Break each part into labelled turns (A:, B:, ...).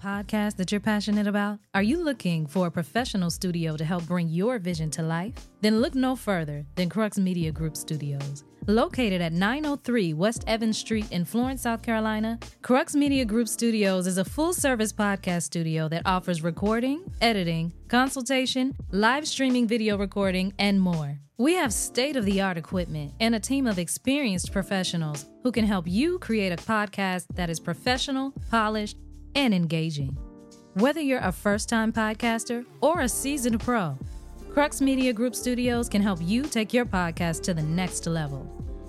A: podcast that you're passionate about? Are you looking for a professional studio to help bring your vision to life? Then look no further than Crux Media Group Studios. Located at 903 West Evans Street in Florence, South Carolina, Crux Media Group Studios is a full service podcast studio that offers recording, editing, consultation, live streaming video recording, and more. We have state of the art equipment and a team of experienced professionals who can help you create a podcast that is professional, polished, and engaging. Whether you're a first time podcaster or a seasoned pro, Crux Media Group Studios can help you take your podcast to the next level.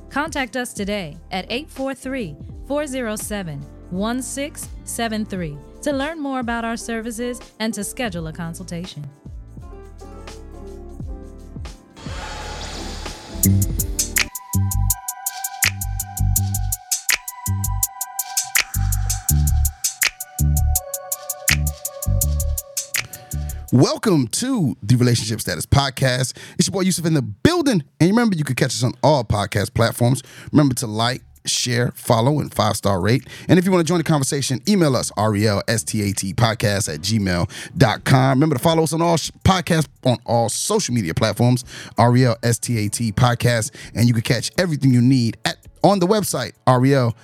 A: Contact us today at 843 407 1673 to learn more about our services and to schedule a consultation.
B: Welcome to the Relationship Status Podcast. It's your boy Yusuf in the building. And remember, you can catch us on all podcast platforms. Remember to like, share, follow, and five star rate. And if you want to join the conversation, email us, RELSTAT podcast at gmail.com. Remember to follow us on all sh- podcasts on all social media platforms, RELSTAT podcast. And you can catch everything you need at on the website, REL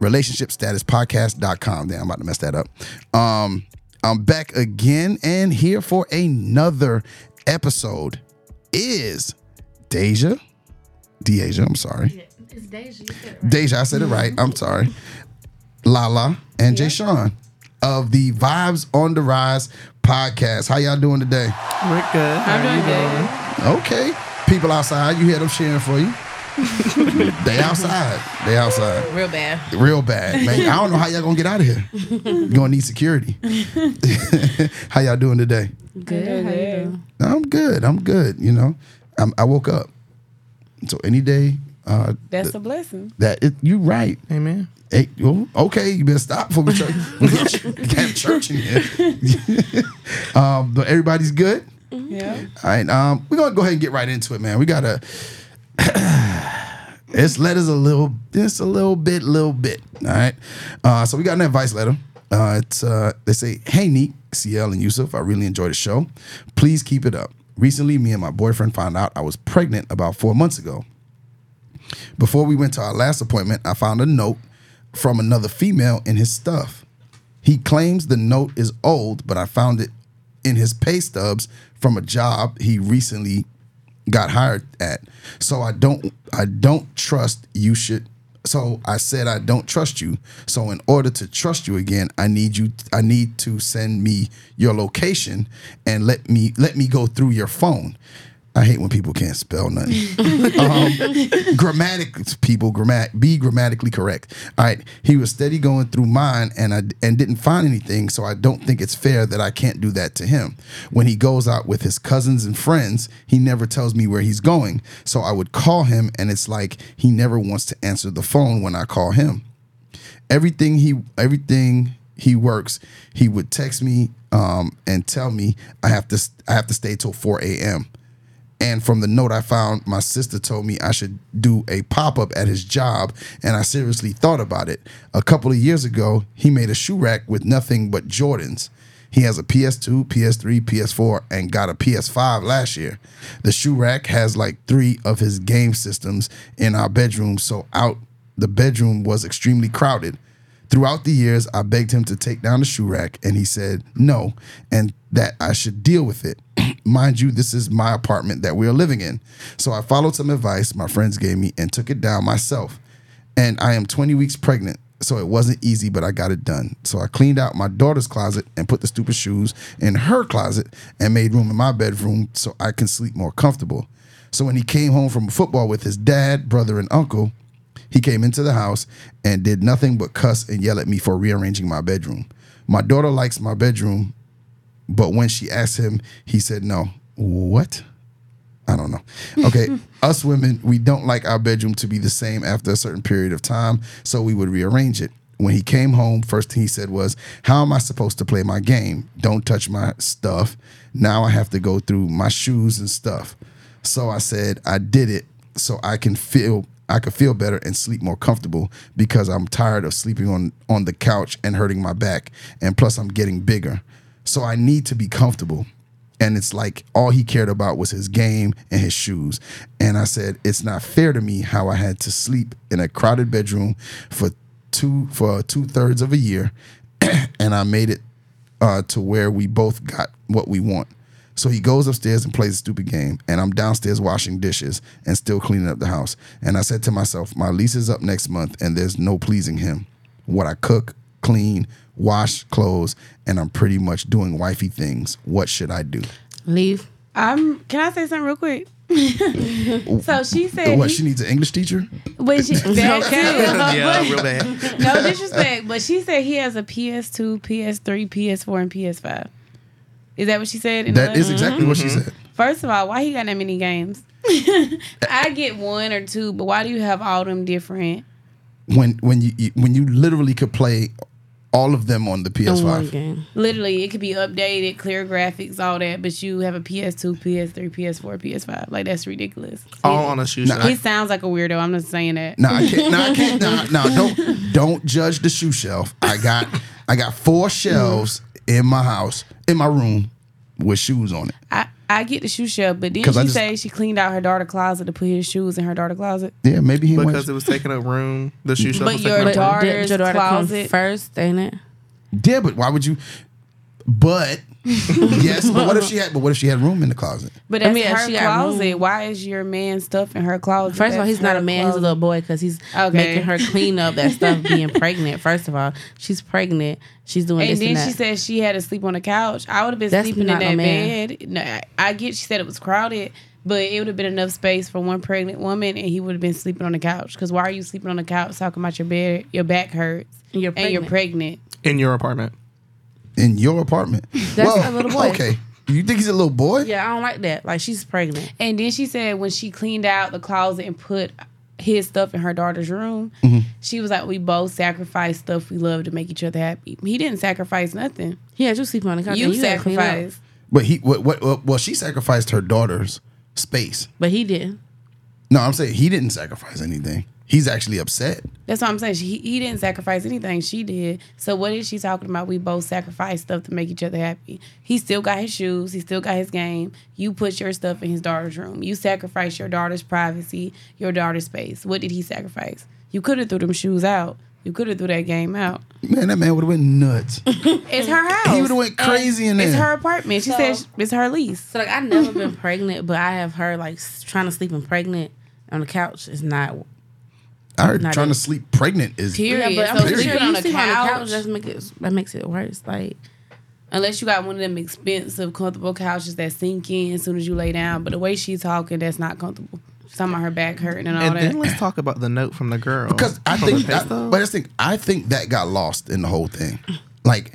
B: relationshipstatuspodcast.com. Damn, I'm about to mess that up. Um, I'm back again and here for another episode is Deja. Deja, I'm sorry.
C: It's Deja. You said it right.
B: Deja, I said it right. I'm sorry. Lala and Jashaun of the Vibes on the Rise podcast. How y'all doing today?
D: We're good.
C: I'm doing good.
B: Okay. People outside, you hear them cheering for you. They outside. They outside.
C: Real bad.
B: Real bad, man. I don't know how y'all gonna get out of here. You're gonna need security. how y'all doing today?
C: Good. How you doing?
B: I'm good. I'm good. You know, I'm, I woke up. So any day, uh,
C: That's a blessing.
B: that it, you right.
D: Amen.
B: Hey, oh, okay, you better stop for we church. we got have church in here. um, but everybody's good.
C: Yeah.
B: All right, um, we're gonna go ahead and get right into it, man. We gotta. this letter's a little, just a little bit, little bit. All right. Uh, so we got an advice letter. Uh, it's uh, they say, "Hey, Nique, CL, and Yusuf, I really enjoy the show. Please keep it up. Recently, me and my boyfriend found out I was pregnant about four months ago. Before we went to our last appointment, I found a note from another female in his stuff. He claims the note is old, but I found it in his pay stubs from a job he recently got hired at. So I don't I don't trust you should so I said I don't trust you. So in order to trust you again, I need you I need to send me your location and let me let me go through your phone. I hate when people can't spell nothing. um, grammatic people, grammat be grammatically correct. All right, he was steady going through mine, and I and didn't find anything. So I don't think it's fair that I can't do that to him. When he goes out with his cousins and friends, he never tells me where he's going. So I would call him, and it's like he never wants to answer the phone when I call him everything he everything he works he would text me um, and tell me i have to i have to stay till 4 a.m and from the note i found my sister told me i should do a pop-up at his job and i seriously thought about it a couple of years ago he made a shoe rack with nothing but jordans he has a PS2, PS3, PS4, and got a PS5 last year. The shoe rack has like three of his game systems in our bedroom, so out the bedroom was extremely crowded. Throughout the years, I begged him to take down the shoe rack, and he said no, and that I should deal with it. Mind you, this is my apartment that we are living in. So I followed some advice my friends gave me and took it down myself. And I am 20 weeks pregnant, so it wasn't easy, but I got it done. So I cleaned out my daughter's closet and put the stupid shoes in her closet and made room in my bedroom so I can sleep more comfortable. So when he came home from football with his dad, brother, and uncle, he came into the house and did nothing but cuss and yell at me for rearranging my bedroom. My daughter likes my bedroom, but when she asked him, he said no. What? I don't know. Okay, us women, we don't like our bedroom to be the same after a certain period of time, so we would rearrange it. When he came home, first thing he said was, How am I supposed to play my game? Don't touch my stuff. Now I have to go through my shoes and stuff. So I said, I did it so I can feel I could feel better and sleep more comfortable because I'm tired of sleeping on on the couch and hurting my back, and plus I'm getting bigger, so I need to be comfortable. And it's like all he cared about was his game and his shoes. And I said, it's not fair to me how I had to sleep in a crowded bedroom for two for two thirds of a year, and I made it uh, to where we both got what we want. So he goes upstairs and plays a stupid game, and I'm downstairs washing dishes and still cleaning up the house. And I said to myself, my lease is up next month, and there's no pleasing him. What I cook, clean, wash clothes, and I'm pretty much doing wifey things. What should I do?
D: Leave.
C: I'm. Can I say something real quick? so she said.
B: What
C: he-
B: she needs an English teacher?
C: But she, that too.
E: yeah,
C: But-
E: real bad.
C: no disrespect, but she said he has a PS2, PS3, PS4, and PS5. Is that what she said? In the
B: That is
C: letter?
B: exactly what she said.
C: First of all, why he got that many games? I get one or two, but why do you have all them different?
B: When when you, you when you literally could play all of them on the PS5.
D: game.
C: Literally, it could be updated, clear graphics, all that, but you have a PS2, PS3, PS4, PS5. Like that's ridiculous.
E: All on a shoe
B: Nah,
E: shop.
C: He sounds like a weirdo. I'm just saying that.
B: No, I can't. No, I can't. No, no, don't don't judge the shoe shelf. I got I got four shelves in my house in my room with shoes on it.
C: I, I get the shoe shelf, but didn't
B: 'Cause
C: she
B: just-
C: say she cleaned out her daughter closet to put his shoes in her daughter closet?
B: Yeah, maybe he
E: because
B: went.
E: it was taking up room. The shoe shop
C: But
E: was
C: your
E: taking up room.
D: didn't your daughter
C: closet.
D: come first, ain't it?
B: Yeah, but why would you? But yes, but what if she had? But what if she had room in the closet?
C: But
D: I mean,
C: her
D: she
C: closet.
D: room-
C: Why is your man stuff in her closet?
D: First of all, he's not a man; he's a little boy because he's
C: Okay.
D: making her clean up that stuff being pregnant. First of all, she's pregnant. She's doing
C: And
D: this
C: then
D: and
C: she
D: that.
C: said she had to sleep on the couch. I would have been
D: That's
C: sleeping in that
D: no
C: bed. No, I- I get she said it was crowded, but it would have been enough space for one pregnant woman, and he would have been sleeping on the couch. Because why are you sleeping on the couch talking about your bed? Your back hurts,
D: And you're
C: and you're
D: pregnant.
C: pregnant.
E: in your apartment.
B: In your apartment?
D: That's a little boy.
B: Okay, you think he's a little boy?
D: yeah, I don't like that. Like she's pregnant.
C: And then she said when she cleaned out the closet and put his stuff in her daughter's room,
B: Mm-hmm.
C: she was like, "We both sacrificed stuff we love to make each other happy." He didn't sacrifice nothing.
D: He had you sleeping on the couch.
C: You
D: and had to clean up.
C: sacrificed.
B: But he what, what what well she sacrificed her daughter's space.
D: but he didn't.
B: No, I'm saying he didn't sacrifice anything. He's actually upset.
C: That's what I'm saying. She, he didn't sacrifice anything. She did. So what is she talking about? We both sacrificed stuff to make each other happy. He still got his shoes. He still got his game. You put your stuff in his daughter's room. You sacrificed your daughter's privacy, your daughter's space. What did he sacrifice? You could have threw them shoes out. You could have threw that game out.
B: Man, that man would have went nuts.
C: It's her house.
B: He would've went crazy in there.
C: It's her apartment. She
D: So-
C: said it's her lease.
D: So like I've never been pregnant, but I have her like trying to sleep in pregnant on the couch is not.
B: I heard trying
D: it.
B: to sleep pregnant is
C: Period.
D: Yeah, but
C: so
D: I'm
B: Period.
C: sleeping on
D: you
C: the
D: on the
C: couch.
D: couch. That makes it that makes it worse. Like
C: Unless you got one of them expensive, comfortable couches that sink in as soon as you lay down. But the way she's talking, that's not comfortable. She's talking about her back hurting and all
E: And
C: that.
E: then let's talk about the note from the girl.
B: because I think, I, but I think I think that got lost in the whole thing. Like,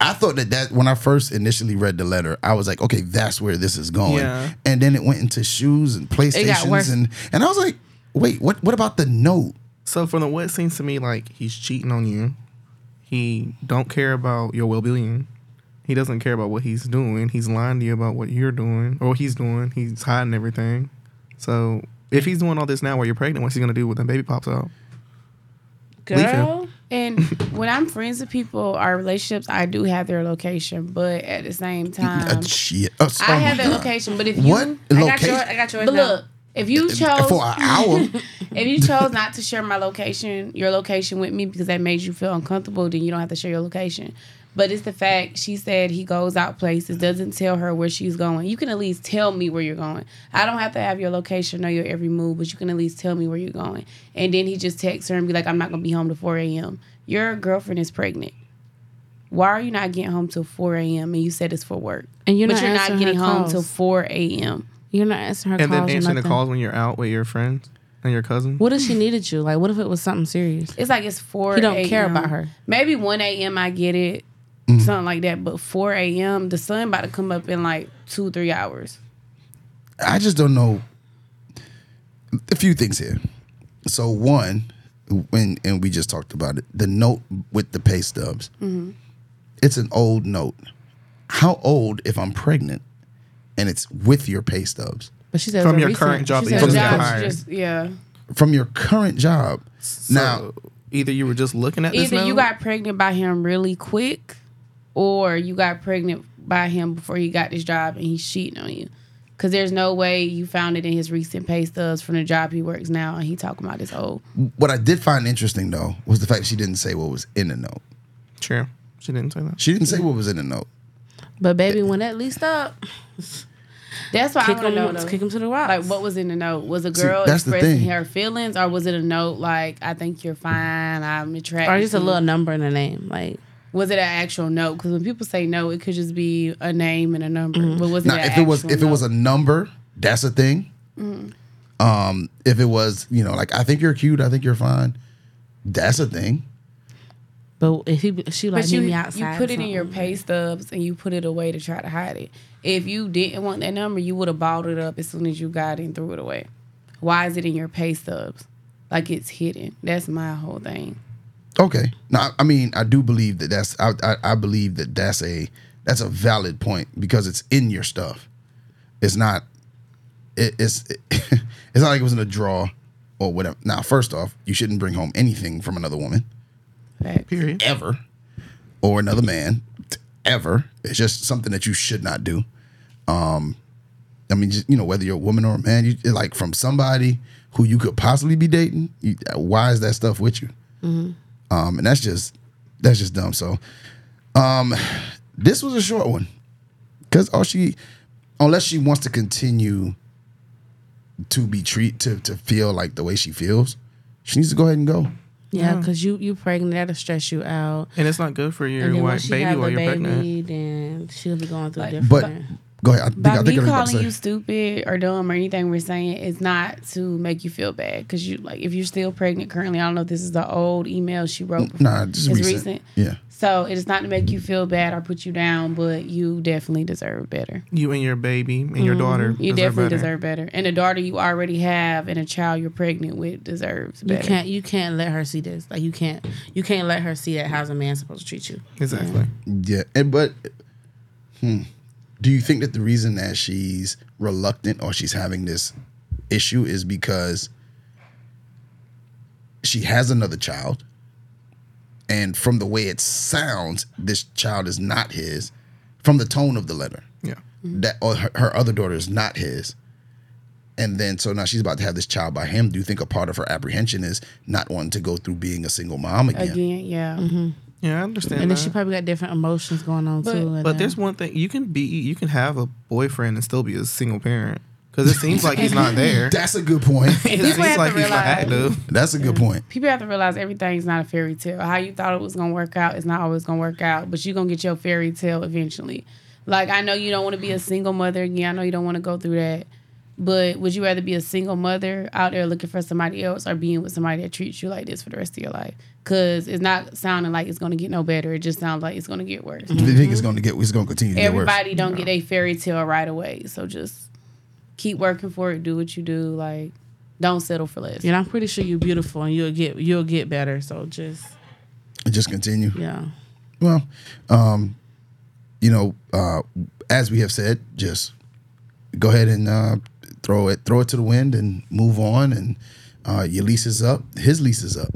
B: I thought that that when I first initially read the letter, I was like, okay, that's where this is going.
E: Yeah.
B: And then it went into shoes and PlayStations and and I was like, wait, what? What about the note?
E: So from the what seems to me like he's cheating on you. He don't care about your well being. He doesn't care about what he's doing. He's lying to you about what you're doing or what he's doing. He's hiding everything. So if he's doing all this now while you're pregnant, what's he gonna do when the baby pops out?
D: Girl,
C: And when I'm friends with people, our relationships, I do have their location, but at the same time,
B: Uh, shit. Oh,
C: I have their
B: God.
C: location. But if you,
B: What
D: I got your
B: location
D: I got yours
C: but
D: now.
C: look, if you chose
B: for an hour?
C: if you chose not to share my location, your location with me because that made you feel uncomfortable, then you don't have to share your location. But it's the fact she said he goes out places, doesn't tell her where she's going. You can at least tell me where you're going. I don't have to have your location, know your every move, but you can at least tell me where you're going. And then he just texts her and be like, I'm not gonna be home till 4 a.m. Your girlfriend is pregnant. Why are you not getting home till 4 a.m. and you said it's for work?
D: And you're
C: but
D: not
C: you're not getting home
D: calls.
C: till 4 a.m.
D: You're not answering her
E: And
D: calls And
E: then
D: or
E: answering the calls when you're out with your friends and your cousin?
D: What if she needed you? Like, what if it was something serious?
C: It's like it's 4
D: He don't care about her.
C: Maybe 1 a.m. I get it, something like that. But 4 a.m., the sun about to come up in like two, three hours.
B: I just don't know. A few things here. So one, when and we just talked about it, the note with the pay stubs.
C: Mm-hmm.
B: It's an old note. How old if I'm pregnant, and it's with your pay stubs?
D: But she said
E: From
D: it was a
E: your
D: recent-
E: current job
D: she
E: that
D: said
E: you
D: it
E: just
D: was
E: got
D: a-
E: hired.
C: just, yeah.
B: from your current job. now,
E: either you were just looking at this
C: Either you got pregnant by him really quick, or you got pregnant by him before he got this job and he's cheating on you. Because there's no way you found it in his recent pay stubs from the job he works now, and he talking about his old.
B: what I did find interesting though was the fact she didn't say what was in the note.
E: True. She didn't say that.
B: She didn't say what was in the note.
D: But baby, when that leased up,
C: That's why
D: kick
C: I want to know.
D: him,
C: though.
D: kick him to the rocks.
C: Like, what was in the note? Was a
B: See,
C: girl
B: that's the
C: expressing
B: thing.
C: her feelings, or was it a note like, "I think you're fine, I'm attracted"?
D: or just a little number and a name, like
C: Was it an actual note? Because when people say no, it could just be a name and a number. But was it?
B: Now,
C: an
B: if it was
C: actual
B: if it was a number, that's a thing. Um, if it was, you know, like I think you're cute, I think you're fine, that's a thing.
D: But if he, she like
C: But
D: meet
C: you,
D: me
C: you put it in your pay stubs and you put it away to try to hide it. If you didn't want that number, you would have balled it up as soon as you got it and threw it away. Why is it in your pay stubs? Like it's hidden. That's my whole thing.
B: Okay. Now, I mean, I do believe that that's I, I, I believe that that's a that's a valid point because it's in your stuff. It's not. It, it's it's not like it was in a draw or whatever. Now, first off, you shouldn't bring home anything from another woman
C: Facts.
E: Period.
B: ever, or another man ever. It's just something that you should not do. Um, I mean, just, you know, whether you're a woman or a man, you like from somebody who you could possibly be dating. You, why is that stuff with you? Um, and that's just that's just dumb. So, um, this was a short one because all she, unless she wants to continue to be treat to to feel like the way she feels, she needs to go ahead and go.
D: Yeah, because you you pregnant, that'll stress you out.
E: And it's not good for your
D: And then
E: wife,
D: once she
E: baby
D: have
E: while
D: the
E: you're pregnant.
D: baby, then she'll be going through
C: Like,
D: different.
B: But go ahead. I think I think
C: me
B: I was about
C: calling you stupid or dumb or anything we're saying is not to make you feel bad because you like if you're still pregnant currently. I don't know if this is the old email she wrote. Before.
B: Nah, just
C: it's
B: recent.
C: recent.
B: Yeah.
C: So it is not to make you feel bad or put you down, but you definitely deserve better.
E: You and your baby and your daughter.
C: Mm-hmm. You
E: deserve
C: definitely
E: better.
C: deserve better. And the daughter you already have and a child you're pregnant with deserves
D: you can't you can't let her see this. Like you can't you can't let her see that how's a man supposed to treat you.
E: Exactly.
B: Yeah, and but hmm, do you think that the reason that she's reluctant or she's having this issue is because she has another child, and from the way it sounds, this child is not his. From the tone of the letter,
E: Yeah.
B: that or her, her other daughter is not his. And then, so now she's about to have this child by him. Do you think a part of her apprehension is not wanting to go through being a single mom again?
C: Again, yeah. Mm-hmm.
E: Yeah, I understand.
D: And then she probably got different emotions going on
C: But-
D: too.
E: But
D: then-
E: there's one thing you can be you can have a boyfriend and still be a single parent because it seems like he's not there.
B: That's a good point.
E: it
C: People
E: seems
C: have
E: like
C: to
E: he's not
C: realize-
E: active.
B: That's a good point.
C: People have to realize everything's not a fairy tale. How you thought it was gonna work out is not always gonna work out, but you're gonna get your fairy tale eventually. Like I know you don't want to be a single mother again. I know you don't want to go through that. But would you rather be a single mother out there looking for somebody else or being with somebody that treats you like this for the rest of your life? Because it's not sounding like it's going to get no better. It just sounds like it's going to get worse.
B: Do you think it's going to get? It's going to continue to get worse.
C: Everybody don't get a fairy tale right away. So just keep working for it. Do what you do. Like, don't settle for less.
D: you know, I'm pretty sure you're beautiful and you'll get you'll get better. So just
B: Just continue.
D: yeah.
B: Well, um, you know, uh, as we have said, just go ahead and uh, throw it, throw it to the wind, and move on. And uh, your lease is up. His lease is up.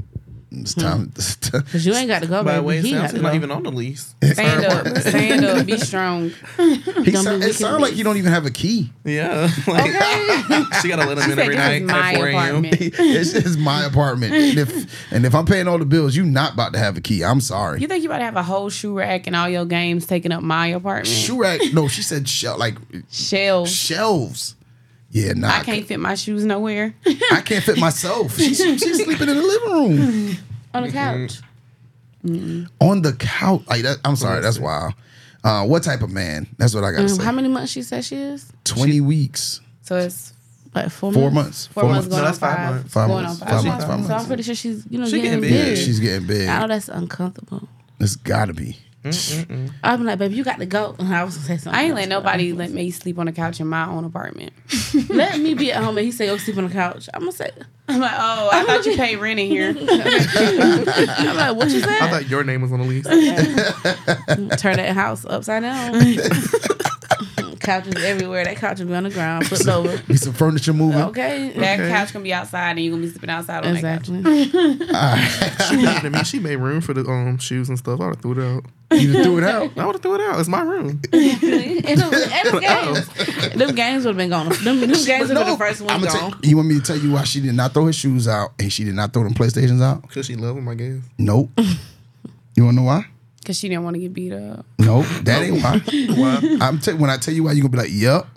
B: It's time. Hmm.
D: Cause you ain't got to go,
E: By the
D: baby.
E: way, it
D: he got
E: sounds
D: to
E: he's
D: go.
E: not even on the lease.
C: Stand up. Stand up. Be strong.
B: he
D: Don't
B: sound,
D: be
B: it
D: wicked
B: sounds like you don't even have a key.
E: Yeah, like, she gotta let him in
C: Said,
E: every
C: "This
E: night
C: my
E: at 4 a.m.
C: apartment.
B: it's just my apartment. And if and if I'm paying all the bills, you not about to have a key. I'm sorry.
C: You think you about to have a whole shoe rack and all your games taking up my apartment?
B: Shoe rack. No, she said shel- like
C: Shelves.
B: shelves. Yeah, nah.
C: I can't fit my shoes nowhere.
B: I can't fit myself. She's, she's sleeping in the living room.
D: on the couch.
B: on the couch. Like that, I'm sorry, that's wild. Uh, what type of man? That's what I got to
D: Um,
B: say.
D: how many months she said she is?
B: Twenty weeks,
C: So it's
D: Like four,
B: four
D: months.
B: months,
C: four, months going
E: No,
C: on
E: that's five
C: five.
E: months.
B: Five
C: going
B: months.
C: on
B: Five
C: five.
B: months. Five
D: So I'm
B: months.
D: pretty sure she's you know
E: She
D: getting,
E: getting
D: big.
E: big.
B: She's getting big.
D: I know that's uncomfortable.
B: It's got to be.
D: I'm like, baby, you got to go. I was gonna say something.
C: I ain't
D: else,
C: let
D: but
C: nobody let me sleep on the couch in my own apartment.
D: Let me be at home and he say, "Oh, sleep on the couch." I'm gonna say,
C: I'm like, oh, I thought you paid rent in here.
D: I'm like, what you
E: I thought your name was on the lease.
D: Turn that house upside down. Couches everywhere. That couch will be on the ground, flipped over.
B: Be some furniture moving.
D: Okay.
C: That
E: Okay.
C: couch gonna be outside, and you're gonna be sleeping outside on that couch.
D: Exactly.
E: She mad at. She made room for the um shoes and stuff. I would have threw it out.
B: You done threw it out.
E: I would have threw it out. It's my room.
D: and them, and them games, them games would have been gone. Them, them games would have been the first one gone.
B: tell- you want me to tell you why she did not throw his shoes out and she did not throw them PlayStations out?
E: Cause she love them, I guess.
B: Nope. you want to know why?
C: Cause she didn't want to get beat up.
B: Nope. That ain't why.
E: Why?
B: I'm tell when I tell you why, you gonna be like, "Yup,"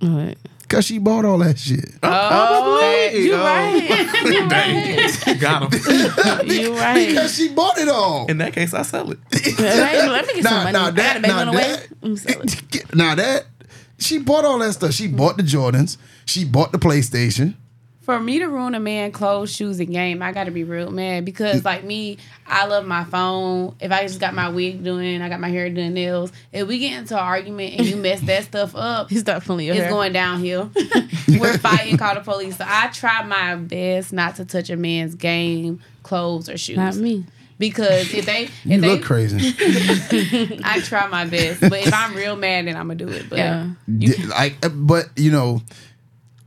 D: What?
B: cause she bought all that shit.
C: Oh, oh
D: You
E: Oh.
D: right. You right.
E: Got him.
D: You right.
B: Because she bought it all.
E: In that case, I sell it.
D: Hey, Let me get
B: Nah,
D: some money.
B: nah,
D: I
B: that-
D: got
B: nah,
D: on the way.
B: that-
D: Let it.
B: now that she bought all that stuff. She bought the Jordans. She bought the PlayStation.
C: For me to ruin a man clothes, shoes, and game, I gotta be real mad because mm. like me, I love my phone. If I just got my wig doing, I got my hair done, nails. If we get into an argument and you mess that stuff up,
D: pulling your
C: it's
D: hair.
C: going downhill. We're fighting, call the police. So I try my best not to touch a man's game, clothes, or shoes.
D: Not me.
C: Because if they, if
B: You
C: they,
B: look crazy.
C: I try my best. But if I'm real mad, then I'm gonna do it. But
D: Yeah.
B: Like, but you know,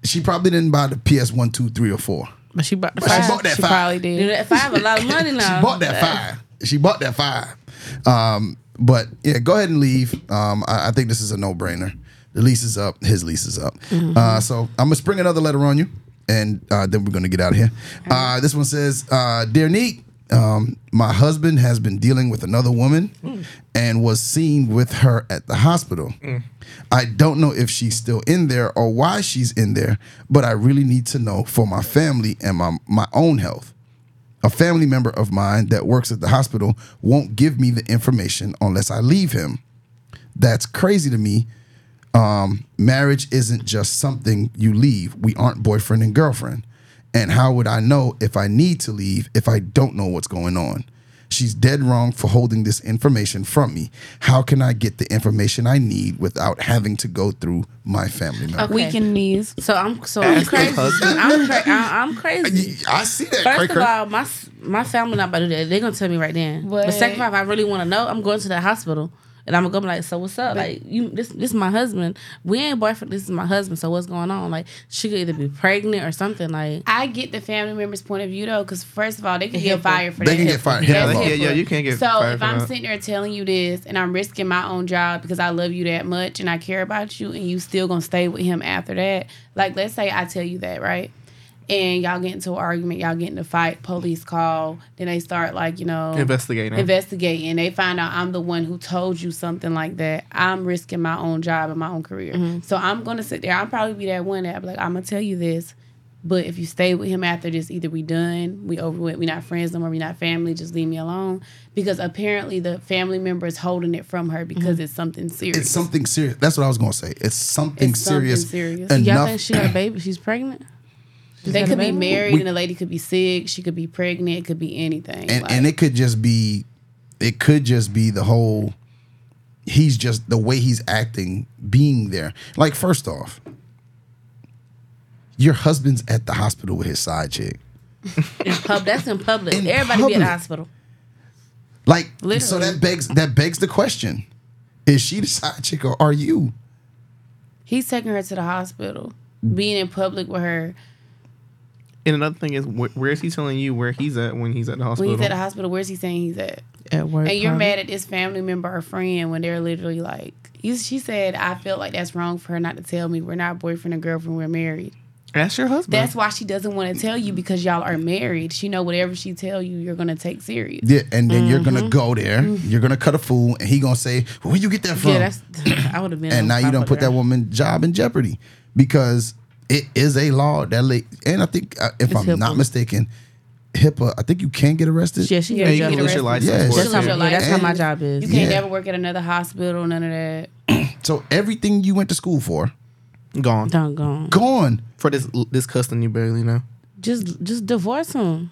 B: she probably didn't buy the PS one, two, three, or four.
D: But she bought the
B: But she bought that
C: she
B: five.
C: probably
D: Dude,
C: did.
D: that five a lot of money now.
B: She bought that five. She bought that five. Um, but yeah, go ahead and leave. Um, I, I think this is a no brainer. The lease is up. His lease is up. Uh, so I'm gonna spring another letter on you, and uh, then we're gonna get out of here. Uh, this one says, uh, "Dear Nique, um, my husband has been dealing with another woman, and was seen with her at the hospital. I don't know if she's still in there or why she's in there, but I really need to know for my family and my my own health." a family member of mine that works at the hospital won't give me the information unless I leave him. That's crazy to me. Um, marriage isn't just something you leave. We aren't boyfriend and girlfriend. And how would I know if I need to leave if I don't know what's going on? She's dead wrong for holding this information from me. How can I get the information I need without having to go through my family member?
D: Okay.
C: Weakened knees.
D: So I'm so I'm crazy. I'm, cra- I- I'm crazy.
B: I see that.
D: First
B: cray,
D: of all, my my family not about to do that. They're gonna tell me right then.
C: What?
D: But second off, I really want to know. I'm going to the hospital, and I'm gonna go be like, so what's up? Like you, this this is my husband. We ain't boyfriend. This is my husband. So what's going on? Like she could either be pregnant or something. Like
C: I get the family member's point of view though, because first of all, they can get fired for
B: They
C: that.
B: can get fired.
E: Yeah, yeah, yeah. You can't get
C: So
E: fired
C: if I'm
E: that.
C: sitting there telling you this and I'm risking my own job because I love you that much and I care about you and you still gonna stay with him after that, like let's say I tell you that, right? And y'all get into an argument, y'all get in a fight, police call, then they start like, you know,
E: investigating.
C: investigating. They find out I'm the one who told you something like that. I'm risking my own job and my own career. Mm-hmm. So I'm gonna sit there. I'll probably be that one that be like, I'm gonna tell you this. But if you stay with him after this, either we done, we over with, we not friends no more, we not family, just leave me alone. Because apparently the family member is holding it from her because mm-hmm. it's something serious.
B: It's something serious. That's what I was gonna say. It's something
C: It's something
B: serious.
C: serious.
B: Enough.
D: y'all think she got a baby? She's pregnant. She's
C: they could be married
B: We-
C: and the lady could be sick, she could be pregnant, it could be anything.
B: and
C: Like,
B: and it could just be, it could just be the whole. He's just the way he's acting, being there. Like first off, your husband's at the hospital with his side chick.
D: In pub, that's in public.
B: In
D: Everybody be at the hospital.
B: Like so that begs that begs the question: Is she the side chick or are you?
C: he's taking her to the hospital, being in public with her.
E: And another thing is, wh- where is he telling you where he's at when he's at the hospital?
C: When he's at the hospital, where's he saying he's at?
D: At work.
C: And you're
D: probably.
C: mad at this family member or friend when they're literally like, you, she said, I feel like that's wrong for her not to tell me we're not boyfriend and girlfriend, we're married.
E: That's your husband.
C: That's why she doesn't want to tell you because y'all are married. She know whatever she tell you, you're gonna take serious.
B: Yeah, and then you're
C: Mm-hmm.
B: gonna go there. You're gonna cut a fool, and he gonna say, "Where you get that from?"
D: Yeah, that's. I would have been.
B: and now you don't put that woman job in jeopardy because it is a law that late. And I think uh, if
D: It's
B: I'm not mistaken, HIPAA. I think you can get arrested.
D: Yeah, she
C: Yeah,
D: got
E: yeah, you
C: get
E: can lose your
C: arrested.
E: license.
B: Yeah,
D: That's
E: it,
D: how, yeah, that's how my job is.
C: You can't
B: Yeah.
C: never work at another hospital, none of that.
B: So everything you went to school for,
E: gone
D: Done gone.
B: gone.
E: for this this custom you barely know.
D: Just just divorce him.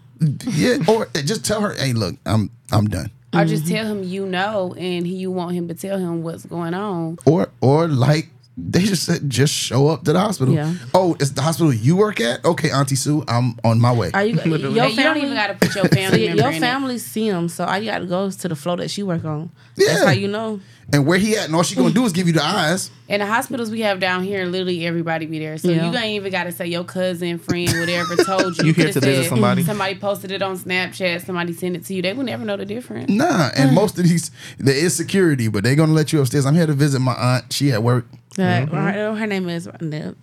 B: Yeah, or just tell her, "Hey, look, I'm I'm done."
C: Or just tell him you know and he, you want him to tell him what's going on.
B: Or or like They just said just show up to the hospital.
D: Yeah.
B: Oh, it's the hospital you work at? Okay, Auntie Sue, I'm on my way.
D: Are you?
E: Literally.
D: Your
C: Hey, you don't
D: family-
C: even got to put your family
D: your, your family see them, so all you got to go is to the floor that she work on.
B: Yeah.
D: That's how you know.
B: And where he at, and all she gonna do is give you the eyes.
C: In the hospitals we have down here, literally everybody be there. So
D: Yeah.
C: you ain't even got to say your cousin, friend, whatever told you.
E: You here
C: coulda
E: to visit somebody.
C: Somebody posted it on Snapchat. Somebody sent it to you. They would never know the difference.
B: Nah, and most of these there is security, but they gonna let you upstairs. I'm here to visit my aunt. She at work.
D: Like,
B: Mm-hmm.
D: all right, her name is. Go ahead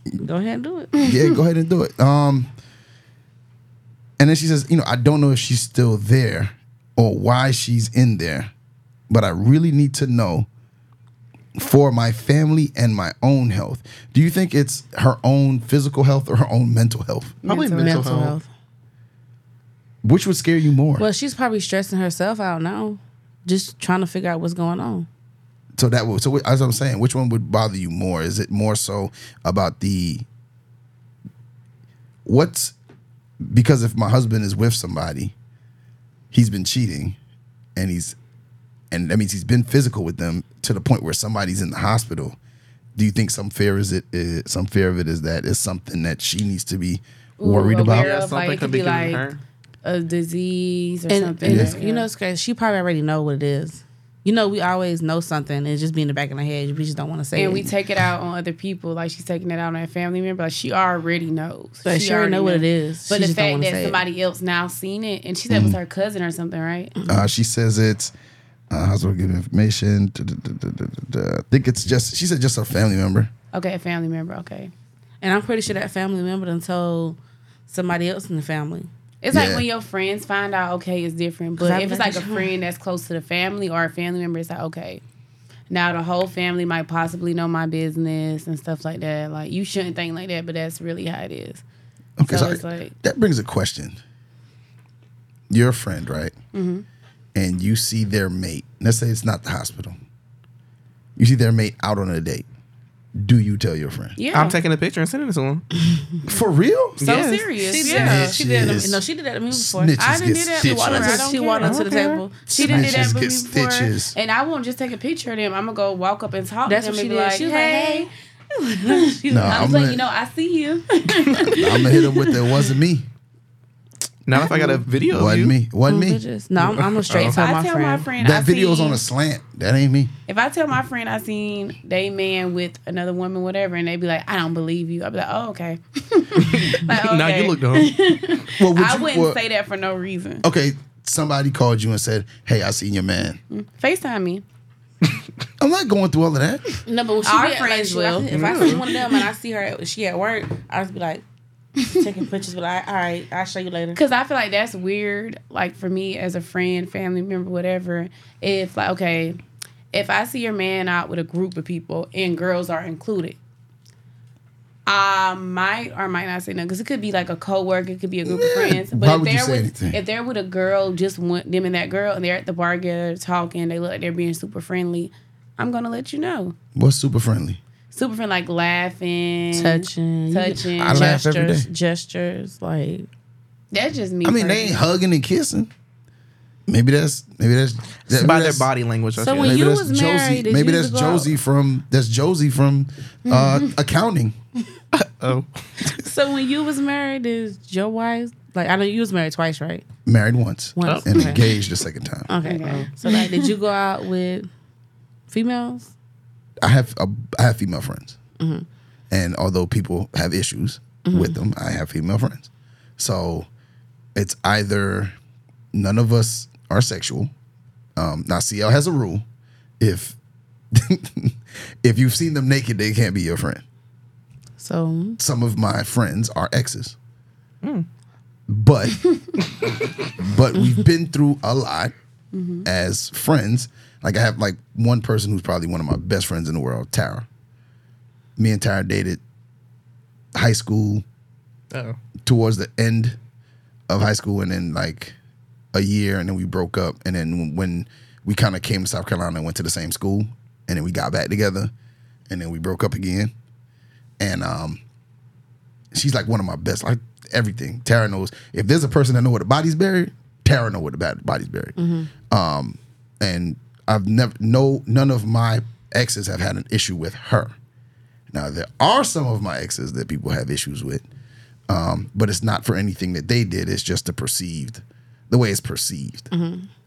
D: and do it.
B: Yeah, go ahead and do it. Um, and then she says, you know, I don't know if she's still there or why she's in there, but I really need to know for my family and my own health. Do you think it's her own physical health or her own mental health?
E: Probably
C: Mental
E: mental,
D: Mental
E: health.
D: health.
B: Which would scare you more?
D: Well, she's probably stressing herself out now, just trying to figure out what's going on.
B: So that would so as I'm saying, which one would bother you more? Is it more so about the what's because if my husband is with somebody, he's been cheating, and he's and that means he's been physical with them to the point where somebody's in the hospital. Do you think some fear is it is, some fear of it is that is something that she needs to be worried
C: Ooh,
B: about?
E: Yeah, something
C: like, it
E: could
C: could
E: be
C: be like
E: her.
C: a disease or
D: And,
C: something.
D: and
B: Yeah.
D: you know, it's crazy. She probably already know what it is. You know, we always know something. It's just be in the back of our head. We just don't want to say
C: and
D: it.
C: And we take it out on other people. Like she's taking it out on her family member. Like she already knows.
D: But she already know what it is.
C: But
D: She
C: the fact that
D: say it.
C: somebody else now seen it, and she said it was her cousin or something, right?
B: Uh, she says it's uh, hospital give information. duh, duh, duh. I think it's just she said just a family member.
C: Okay, a family member. Okay.
D: and I'm pretty sure that family member done told somebody else in the family.
C: It's
B: Yeah.
C: like when your friends find out, okay, it's different. But if it's
D: like,
C: like a friend that's close to the family or a family member, it's like, okay. Now the whole family might possibly know my business and stuff like that. Like you shouldn't think like that, but that's really how it is.
B: Okay,
C: So
B: so
C: it's like-
B: that brings a question. You're a friend, right?
C: Mm-hmm.
B: And you see their mate. Let's say it's not the hospital. You see their mate out on a date. Do you tell your friend?
C: Yeah.
E: I'm taking a picture and sending it to him.
B: For real?
C: so
E: Yes.
C: serious.
D: She
C: yeah.
D: did. She did.
B: Snitches.
D: No, she did that to me before.
B: Snitches
C: I didn't do that
B: stitches.
C: before.
D: Walked
C: I
D: up,
C: don't
D: she
C: care.
D: walked up to the
C: care.
D: table.
C: She didn't do that
B: Snitches
C: with me before.
B: stitches.
C: And I won't just take a picture of them. I'm gonna go walk up and talk
D: That's
C: to
D: what
C: them
D: she
C: and be
D: did.
C: like,
D: She was
C: hey.
D: like,
B: No,
C: I'm,
B: I'm
C: letting
B: gonna,
C: you know I see you.
B: I'm gonna hit him with the wasn't me.
E: Now if I got a video of
B: Wasn't
E: you,
B: me. Wasn't me.
D: bitches. No, I'm, I'm gonna straight
C: if
D: tell
C: I
D: my
C: tell
D: friend.
C: my friend I
B: That video's
C: seen,
B: on a slant. That ain't me.
C: If I tell my friend I seen they man with another woman, whatever, and they be like, I don't believe you, I'll be like, oh, okay. like,
E: now you look dumb.
B: Well, would
C: I
B: you-
C: wouldn't
B: well,
C: say that for no reason.
B: Okay, somebody called you and said, "Hey, I seen your man."
C: Mm, FaceTime me.
B: I'm not going through all of that.
D: No, but she
C: Our
D: be at, like,
C: friends
D: she-
C: will.
D: If I see mm. one of them and I see her, at, she at work, I just be like taking pictures. but like, all right, I'll show you later.
C: Cause I feel like that's weird. Like for me as a friend, family member, whatever. If like okay, if I see your man out with a group of people and girls are included, I might or might not say no because it could be like a coworker, it could be a group of friends. But
B: Why
C: if
B: would you
C: they're
B: say
C: with
B: anything?
C: if they're with a girl, just want them and that girl, and they're at the bar together talking, they look like they're being super friendly. I'm gonna let you know.
B: What's super friendly?
C: Super friend, like laughing,
D: Touching,
C: touching.
B: I laugh every
D: gestures,
B: day.
D: gestures, like
C: That's just me.
B: I mean, they ain't hugging and kissing. Maybe that's maybe that's
E: It's
B: maybe
E: about their body language. I
D: So when
B: Maybe
D: you
B: that's
D: was married, did
B: maybe
D: you
B: that's
D: used out?
B: Josie from that's Josie from uh, accounting.
E: oh,
D: So when you was married, is your wife like I know you was married twice, right?
B: Married once
D: Once.
B: and
D: Okay.
B: engaged the second time.
D: Okay.
C: Okay.
D: So like, did you go out with females?
B: I have a, I have female friends,
D: Mm-hmm.
B: and although people have issues with them, I have female friends. So it's either none of us are sexual. Um, now CL has a rule: if if you've seen them naked, they can't be your friend.
D: So
B: Some of my friends are exes, but but we've been through a lot as friends. Like I have like one person who's probably one of my best friends in the world, Tara. Me and Tara dated high school
E: oh.
B: towards the end of high school, and then like a year, and then we broke up. And then when we kind of came to South Carolina and went to the same school, and then we got back together, and then we broke up again. And um, she's like one of my best, like everything. Tara knows if there's a person that know where the body's buried, Tara know where the body's buried. Um, and I've never no none of my exes have had an issue with her. Now there are some of my exes that people have issues with, um, but it's not for anything that they did. It's just the perceived, the way it's perceived,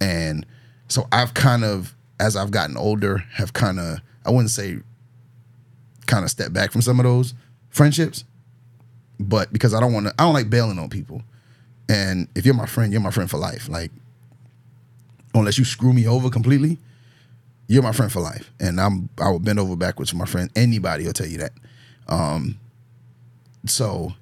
B: and so I've kind of, as I've gotten older, have kind of I wouldn't say kind of stepped back from some of those friendships, but because I don't want to, I don't like bailing on people. And if you're my friend, you're my friend for life. Like, unless you screw me over completely, you're my friend for life. And I'm I will bend over backwards for my friend. Anybody will tell you that. Um, so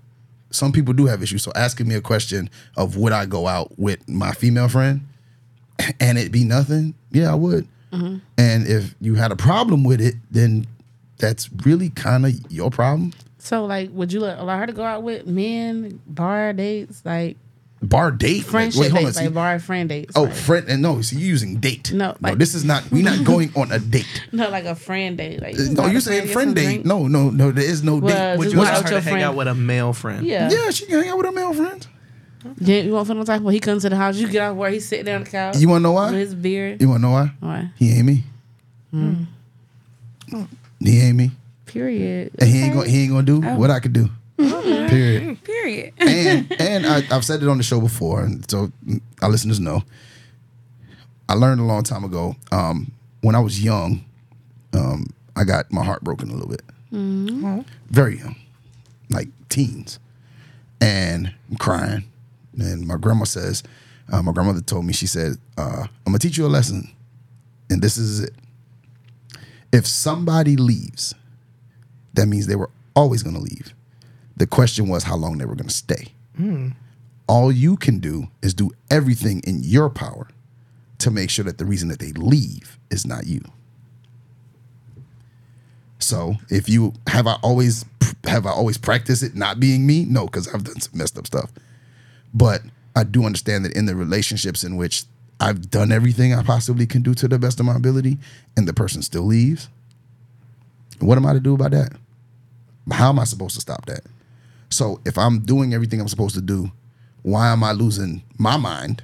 B: some people do have issues. So asking me a question of would I go out with my female friend and it be nothing? Yeah, I would. And if you had a problem with it, then that's really kind of your problem.
D: So like, would you let, allow her to go out with men, bar dates, like
B: Bar date.
D: friendship
B: Wait, hold on.
D: dates,
B: see-
D: like bar friend dates?
B: Oh,
D: like,
B: friend, and no, so you're using date.
D: No,
B: no,
D: like-
B: this is not. We're not going on a date.
D: no, like a friend date. Like
B: Uh, No, you're saying friend date.
D: drink.
B: No, no, no. There is no
D: Well,
B: date.
E: Would
D: just
E: you
D: go
E: allow
D: out
E: her
D: your
E: to hang out with a male friend?
D: Yeah.
B: Yeah, she can hang out with her male friends.
D: Yeah, you want feel no type of way. He comes to the house, you get out where he sitting down on the couch.
B: You wanna know
D: with
B: why?
D: his beard.
B: You wanna know why?
D: Why?
B: He ain't me. He ain't me,
D: Period.
B: and he ain't gonna he ain't gonna do
D: Oh.
B: what I could do. Period.
C: Period.
B: and and I, I've said it on the show before, and so our listeners know. I learned a long time ago. Um, when I was young, um, I got my heart broken a little bit. Very young, like teens, and I'm crying. And my grandma says, uh, my grandmother told me, she said, uh, "I'm gonna teach you a lesson, and this is it. If somebody leaves, that means they were always gonna leave." The question was how long they were going to stay. All you can do is do everything in your power to make sure that the reason that they leave is not you. So, if you have I always have I always practiced it not being me? No, because I've done some messed up stuff. But I do understand that in the relationships in which I've done everything I possibly can do to the best of my ability, and the person still leaves, what am I to do about that? How am I supposed to stop that? So if I'm doing everything I'm supposed to do, why am I losing my mind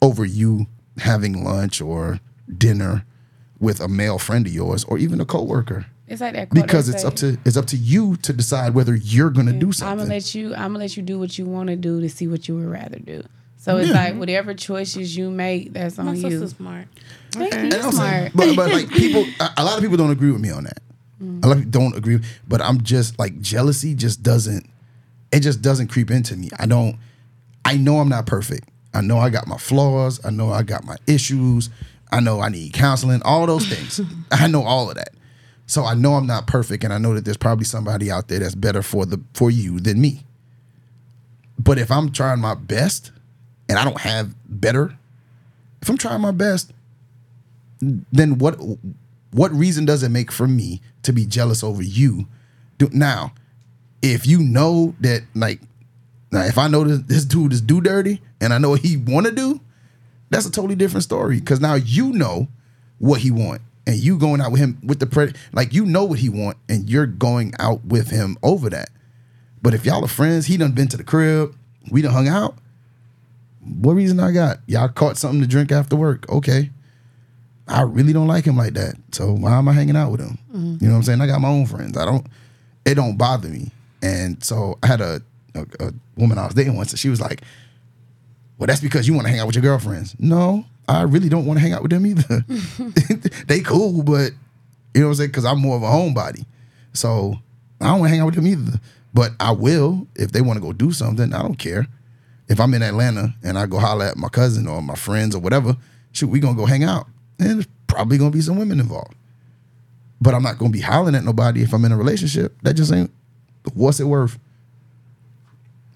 B: over you having lunch or dinner with a male friend of yours or even a coworker?
C: It's like that. quote
B: Because it's
C: say,
B: up to it's up to you to decide whether you're gonna do something.
C: I'm
B: something.
C: gonna let you. I'm gonna let you do what you want to do to see what you would rather do. So it's like whatever choices you make, that's on
D: My
C: you.
D: sister's smart.
C: Thank you. You're
B: I'm saying-
C: smart.
B: but but like people, a, a lot of people don't agree with me on that. A lot of people don't agree. But I'm just like jealousy just doesn't. It just doesn't creep into me. I don't. I know I'm not perfect. I know I got my flaws. I know I got my issues. I know I need counseling. All those things. I know all of that. So I know I'm not perfect, and I know that there's probably somebody out there that's better for the for you than me. But if I'm trying my best, and I don't have better, if I'm trying my best, then what what reason does it make for me to be jealous over you? Do, now, if you know that like now if I know this, this dude is do dirty and I know what he want to do, that's a totally different story because now you know what he want and you going out with him with the pre- like you know what he want and you're going out with him over that. But if y'all are friends, he done been to the crib, we done hung out. What reason I got? Y'all caught something to drink after work. Okay. I really don't like him like that. So why am I hanging out with him? Mm-hmm. You know what I'm saying? I got my own friends. I don't it don't bother me. And so I had a, a, a woman I was dating once, and she was like, Well, that's because you want to hang out with your girlfriends. No, I really don't want to hang out with them either. they cool, but you know what I'm saying? Because I'm more of a homebody. So I don't want to hang out with them either. But I will if they want to go do something. I don't care. If I'm in Atlanta and I go holler at my cousin or my friends or whatever, shoot, we gonna go hang out. And there's probably gonna be some women involved. But I'm not gonna be hollering at nobody if I'm in a relationship. That just ain't what's it worth?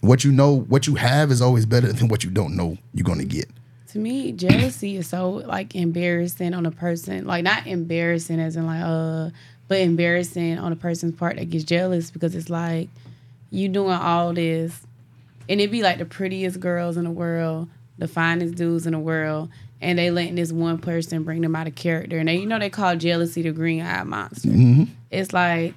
B: What you know, what you have is always better than what you don't know you're gonna get.
C: to me, jealousy is so like embarrassing on a person. Like not embarrassing as in like uh, but embarrassing on a person's part that gets jealous because it's like you doing all this, and it'd be like the prettiest girls in the world, the finest dudes in the world, and they letting this one person bring them out of character, and they you know they call jealousy the green eye monster. Mm-hmm. It's like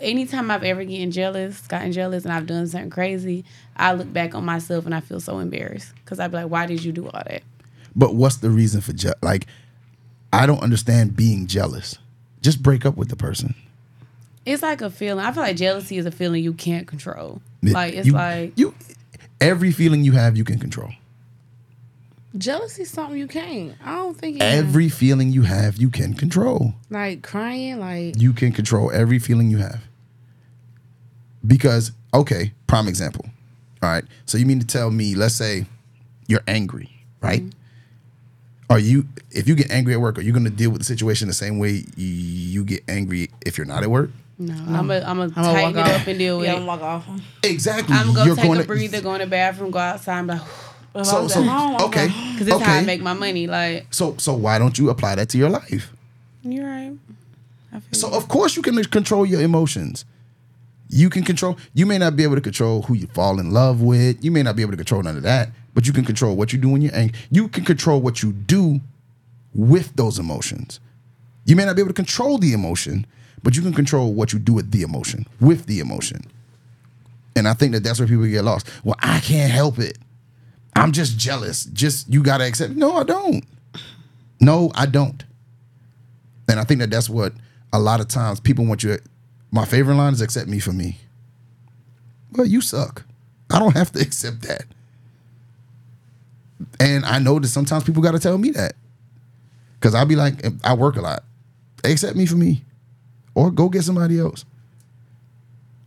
C: anytime I've ever gotten jealous, gotten jealous, and I've done something crazy, I look back on myself and I feel so embarrassed because I'd be like, why did you do all that?
B: But what's the reason for je- like? I don't understand being jealous. Just break up with the person.
C: It's like a feeling. I feel like jealousy is a feeling you can't control.
B: Yeah,
C: Like it's
B: you-
C: like
B: you every feeling you have you can control.
D: Jealousy is something you can't. I don't think it
B: Every feeling you have you can control.
D: like crying, like
B: You can control every feeling you have. Because okay, prime example. All right. So you mean to tell me, let's say you're angry, right? Mm-hmm. Are you if you get angry at work, are you going to deal with the situation the same way you get angry if you're not at work?
C: no, I'm gonna I'm gonna
D: I'm gonna
C: tighten
D: walk
C: it
D: off.
C: up and deal with
D: yeah,
C: it.
D: I'm walk off.
B: Exactly.
C: I'm gonna
B: You're
C: take
B: going
C: a
B: to-
C: breather, go in the bathroom, go outside, and be like,
B: So so
D: home,
B: okay.
C: because this is how I make my money. Like
B: So so why don't you apply that to your life?
C: you're right. I feel
B: So
C: you.
B: of course you can control your emotions. You can control. You may not be able to control who you fall in love with. You may not be able to control none of that. But you can control what you do when you're angry. You can control what you do with those emotions. You may not be able to control the emotion, but you can control what you do with the emotion, with the emotion. And I think that that's where people get lost. Well, I can't help it. I'm just jealous. Just you gotta accept. No, I don't. No, I don't. And I think that that's what a lot of times people want you. My favorite line is accept me for me. Well, you suck. I don't have to accept that. And I know that sometimes people got to tell me that. Because I'll be like, I work a lot. Accept me for me. Or go get somebody else.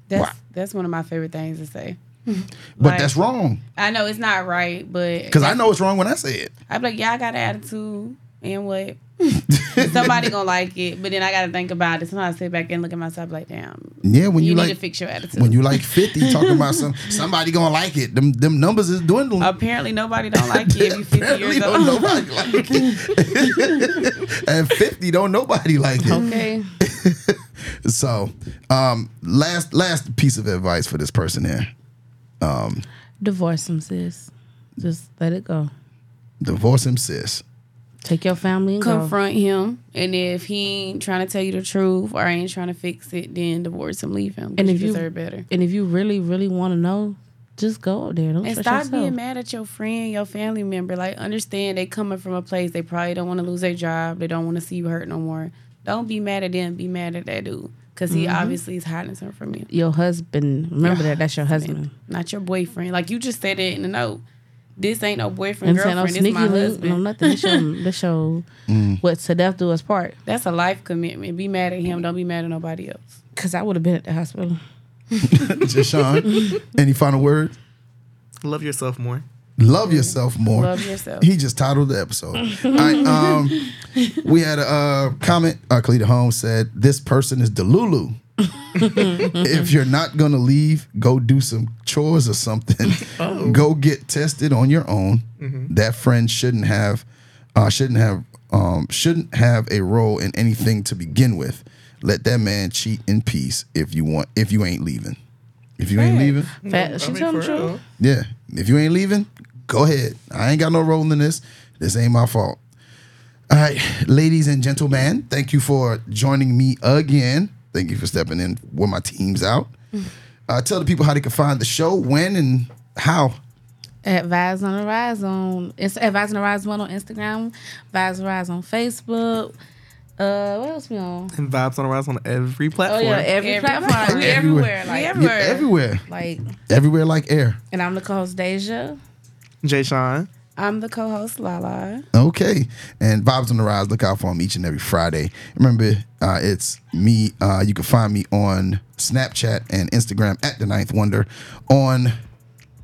C: that's
B: Wow.
C: that's one of my favorite things to say.
B: But
C: Like-
B: that's wrong.
C: I know it's not right, but
B: Because I know it's wrong when I say it.
C: I'm like, yeah, I got an attitude, and what? Somebody gonna like it, but then I gotta think about it. Sometimes I sit back and look at myself like, damn,
B: Yeah, when
C: you,
B: you,
C: need
B: like
C: to fix your attitude.
B: when you like 50 talking about some somebody gonna like it. Them them numbers is dwindling.
C: Apparently, nobody don't like you if you 50
B: Apparently
C: years
B: don't
C: old.
B: nobody like it. At 50, don't nobody like it.
D: okay.
B: So, um, last last piece of advice for this person here: Um,
D: divorce him, sis. Just let it go.
B: divorce him, sis.
D: Take your family and go.
C: Confront him, and if he ain't trying to tell you the truth or ain't trying to fix it, then divorce him, leave him.
D: And
C: And
D: if
C: you
D: you-
C: deserve better.
D: And if you really, really want to know, just go up there. Don't
C: And stop
D: yourself.
C: being mad at your friend, your family member. Like, understand they coming from a place they probably don't want to lose their job. They don't want to see you hurt no more. Don't be mad at them. Be mad at that dude because he
D: Mm-hmm.
C: obviously is hiding something from you.
D: Your husband. Remember that. That's your husband.
C: not your boyfriend. Like you just said it in the note. This ain't no boyfriend,
D: And saying no
C: girlfriend. This
D: sneaky
C: my husband.
D: no nothing. This your, this your what to death do us part.
C: That's a life commitment. Be mad at him. Don't be mad at nobody else.
D: Cause I would have been at the hospital.
B: Jashaun, any final words?
E: Love yourself more.
B: Love yourself more.
C: Love yourself.
B: He just titled the episode. All right, um, we had a uh, comment. Uh, Cleta Holmes said, "This person is Delulu. if you're not gonna leave, go do some chores or something. Go get tested on your own. That friend shouldn't have, uh, shouldn't have, um, shouldn't have a role in anything to begin with. Let that man cheat in peace if you want. If you ain't leaving, if you ain't leaving."
D: Fat, she telling the truth.
B: Yeah. If you ain't leaving, go ahead. I ain't got no role in this. This ain't my fault. All right, ladies and gentlemen, thank you for joining me again. Thank you for stepping in when my team's out. Uh, tell the people how they can find the show, when, and how.
D: At Vibes on the Rise on it's at Vibes on the Rise one on Instagram, Vibes on the Rise on Facebook. Uh, what else we on?
E: And vibes on the rise on every platform.
D: Oh
E: platform.
D: yeah, every,
C: Every
D: platform.
C: platform.
D: We
B: Everywhere.
D: everywhere. Like
C: We
B: Yeah,
C: Everywhere.
B: everywhere.
D: like,
B: Everywhere like air.
D: and I'm the co-host Deja.
E: Jashaun.
C: I'm the co-host Lala.
B: Okay. And Vibes on the Rise, look out for them each and every Friday. Remember, uh, it's me. Uh, you can find me on Snapchat and Instagram at The Ninth Wonder. On,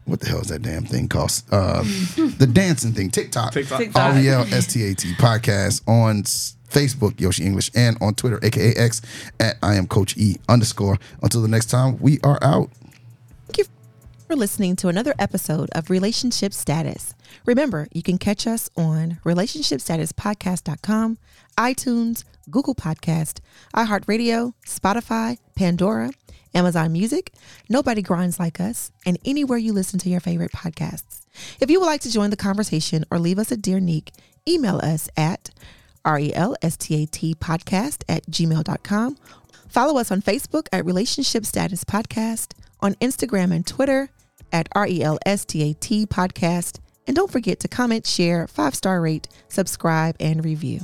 B: what the hell is that damn thing called? Uh, the dancing thing, TikTok.
E: TikTok.
C: TikTok.
B: R-E-L-S-T-A-T podcast on s- Facebook, Yoshi English, and on Twitter, aka X, at I am Coach E underscore. Until the next time, we are out.
F: Thank you for listening to another episode of Relationship Status. Remember, you can catch us on relationshipstatuspodcast.com, iTunes, Google Podcast, iHeartRadio, Spotify, Pandora, Amazon Music, Nobody Grinds Like Us, and anywhere you listen to your favorite podcasts. If you would like to join the conversation or leave us a dear Nique, email us at E R-E-L-S-T-A-T podcast at gmail.com. Follow us on Facebook at Relationship Status Podcast, on Instagram and Twitter at R E L S T A T podcast. And don't forget to comment, share, five star rate, subscribe, and review.